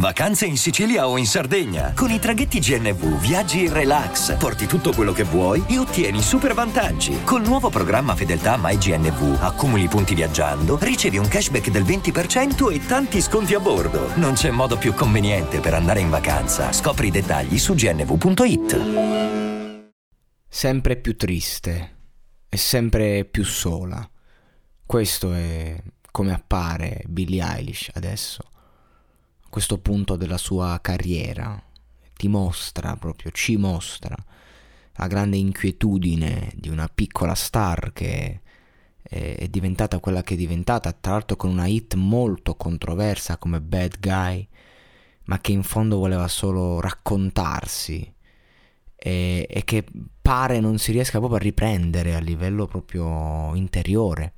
Vacanze in Sicilia o in Sardegna. Con i traghetti GNV viaggi in relax, porti tutto quello che vuoi e ottieni super vantaggi. Col nuovo programma Fedeltà MyGNV accumuli punti viaggiando, ricevi un cashback del 20% e tanti sconti a bordo. Non c'è modo più conveniente per andare in vacanza. Scopri i dettagli su gnv.it. Sempre più triste e sempre più sola. Questo è come appare Billie Eilish adesso questo punto della sua carriera, ti mostra proprio, ci mostra la grande inquietudine di una piccola star che è diventata quella che è diventata, tra l'altro con una hit molto controversa come Bad Guy, ma che in fondo voleva solo raccontarsi e, e che pare non si riesca proprio a riprendere a livello proprio interiore.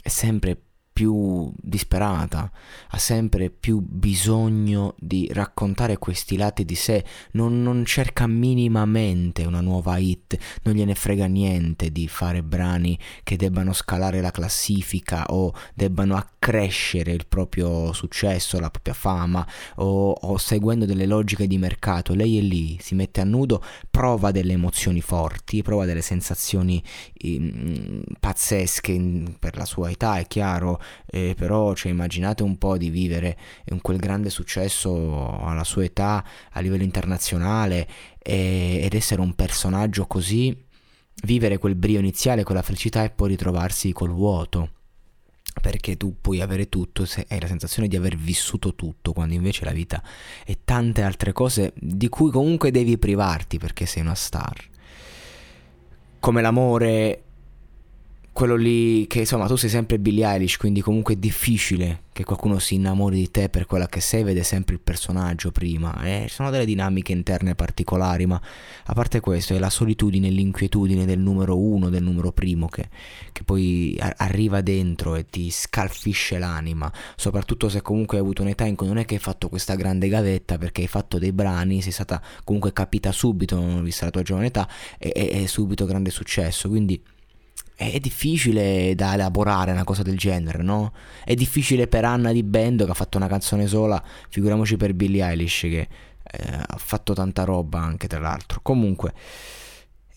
È sempre più disperata, ha sempre più bisogno di raccontare questi lati di sé, non, non, cerca minimamente una nuova hit, non gliene frega niente di fare brani che debbano scalare la classifica o debbano accrescere il proprio successo, la propria fama o, o seguendo delle logiche di mercato. Lei è lì, si mette a nudo, prova delle emozioni forti, prova delle sensazioni eh, pazzesche per la sua età, è chiaro, eh, però cioè, immaginate un po' di vivere in quel grande successo alla sua età a livello internazionale e, ed essere un personaggio così, vivere quel brio iniziale, quella felicità e poi ritrovarsi col vuoto perché tu puoi avere tutto se hai la sensazione di aver vissuto tutto, quando invece la vita è tante altre cose di cui comunque devi privarti perché sei una star. Come l'amore quello lì che insomma tu sei sempre Billie Eilish, quindi comunque è difficile che qualcuno si innamori di te per quella che sei, vede sempre il personaggio prima. Eh, ci sono delle dinamiche interne particolari, ma a parte questo è la solitudine, l'inquietudine del numero uno, del numero primo che, che poi a- arriva dentro e ti scalfisce l'anima, soprattutto se comunque hai avuto un'età in cui non è che hai fatto questa grande gavetta perché hai fatto dei brani, sei stata comunque capita subito, vista la tua giovane età, e, e, subito grande successo, quindi è difficile da elaborare una cosa del genere, no? È difficile per Anna di Bendo che ha fatto una canzone sola, figuriamoci per Billie Eilish che eh, ha fatto tanta roba anche tra l'altro. Comunque,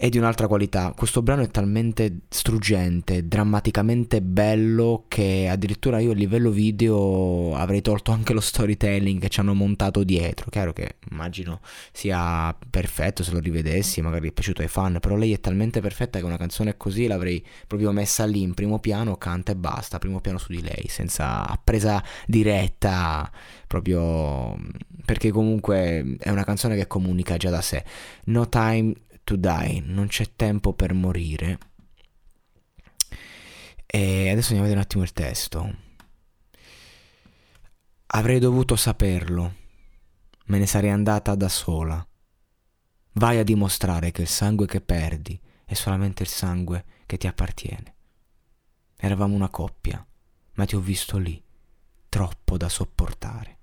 è di un'altra qualità. Questo brano è talmente struggente, drammaticamente bello che addirittura io a livello video avrei tolto anche lo storytelling che ci hanno montato dietro. Chiaro che immagino sia perfetto se lo rivedessi, magari è piaciuto ai fan, però lei è talmente perfetta che una canzone così l'avrei proprio messa lì in primo piano, canta e basta, primo piano su di lei, senza presa diretta, proprio perché comunque è una canzone che comunica già da sé. No Time to die, non c'è tempo per morire. E adesso andiamo a vedere un attimo il testo. Avrei dovuto saperlo, me ne sarei andata da sola. Vai a dimostrare che il sangue che perdi è solamente il sangue che ti appartiene. Eravamo una coppia, ma ti ho visto lì, troppo da sopportare.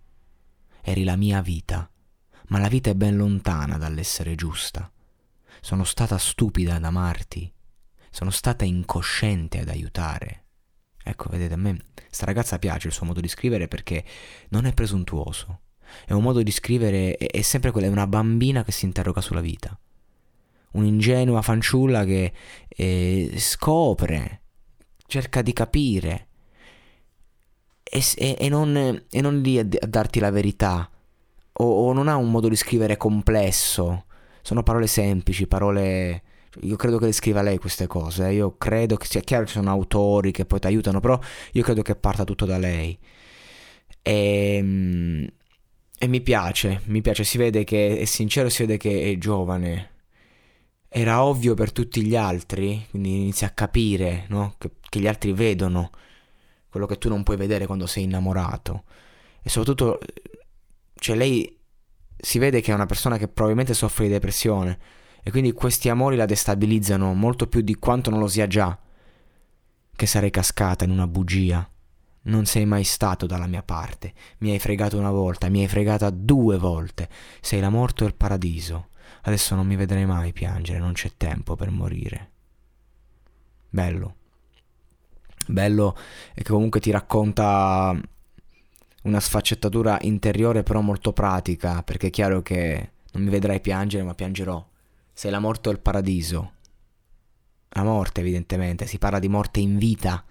Eri la mia vita, ma la vita è ben lontana dall'essere giusta. Sono stata stupida ad amarti. Sono stata incosciente ad aiutare. Ecco, vedete, a me sta ragazza piace il suo modo di scrivere perché non è presuntuoso. È un modo di scrivere, è, sempre quella, è una bambina che si interroga sulla vita. Un'ingenua fanciulla che eh, scopre, cerca di capire e, e, e, non, e non lì a, a, darti la verità. O, o non ha un modo di scrivere complesso sono parole semplici, parole... Io credo che le scriva lei queste cose, eh. io credo che sia chiaro che ci sono autori che poi ti aiutano, però io credo che parta tutto da lei. E, ehm, e mi piace, mi piace, si vede che è sincero, si vede che è giovane. Era ovvio per tutti gli altri, quindi inizia a capire, no? che, che gli altri vedono quello che tu non puoi vedere quando sei innamorato. E soprattutto, cioè lei si vede che è una persona che probabilmente soffre di depressione e quindi questi amori la destabilizzano molto più di quanto non lo sia già. che sarei cascata in una bugia. Non sei mai stato dalla mia parte. Mi hai fregato una volta, mi hai fregata due volte. Sei la morte o il paradiso. Adesso non mi vedrai mai piangere, non c'è tempo per morire. Bello. Bello e che comunque ti racconta una sfaccettatura interiore però molto pratica, perché è chiaro che non mi vedrai piangere, ma piangerò. Sei la morte o il paradiso. La morte, evidentemente, si parla di morte in vita,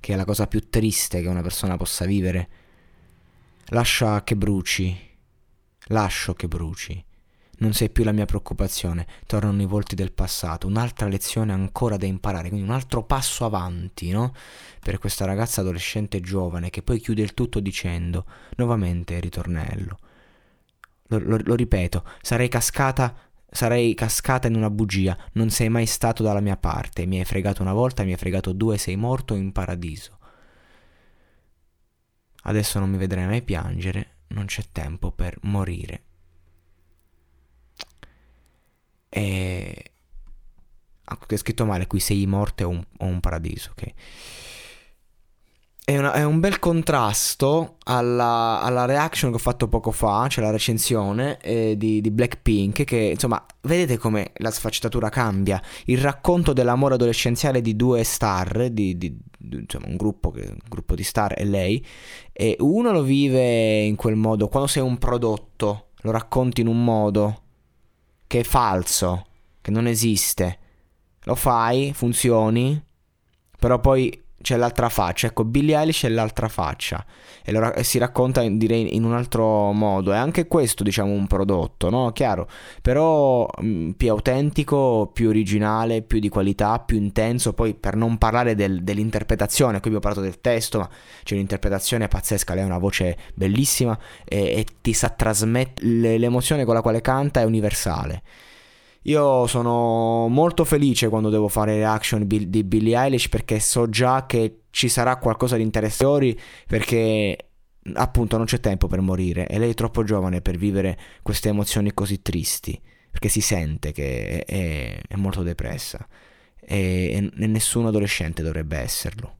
che è la cosa più triste che una persona possa vivere. Lascia che bruci. Lascio che bruci. Non sei più la mia preoccupazione, tornano i volti del passato, un'altra lezione ancora da imparare, quindi un altro passo avanti, no? Per questa ragazza adolescente giovane che poi chiude il tutto dicendo, nuovamente ritornello. Lo, lo, lo ripeto, sarei cascata, sarei cascata in una bugia, non sei mai stato dalla mia parte, mi hai fregato una volta, mi hai fregato due, sei morto in paradiso. Adesso non mi vedrai mai piangere, non c'è tempo per morire. E... Ah, è scritto male qui, sei morte o un, o un paradiso, ok? È, una, è, un bel contrasto alla, alla, reaction che ho fatto poco fa, cioè la recensione eh, di, di, Blackpink, che insomma, vedete come la sfaccettatura cambia. Il racconto dell'amore adolescenziale di due star, di, di, insomma, un gruppo, che, un gruppo di star e lei, e uno lo vive in quel modo, quando sei un prodotto, lo racconti in un modo, che è falso, che non esiste. Lo fai, funzioni, però poi c'è l'altra faccia. Ecco, Billie Eilish è l'altra faccia. E, lo, e, si racconta, direi, in un altro modo. E anche questo, diciamo, un prodotto, no? Chiaro. Però mh, mm, più autentico, più originale, più di qualità, più intenso. Poi, per non parlare del, dell'interpretazione, qui abbiamo parlato del testo, ma c'è un'interpretazione pazzesca. Lei ha una voce bellissima e, e ti sa trasmettere l'emozione con la quale canta, è universale. Io sono molto felice quando devo fare reaction di Billie Eilish perché so già che ci sarà qualcosa di interessante perché appunto non c'è tempo per morire e lei è troppo giovane per vivere queste emozioni così tristi perché si sente che è, è, è molto depressa e, e nessun adolescente dovrebbe esserlo.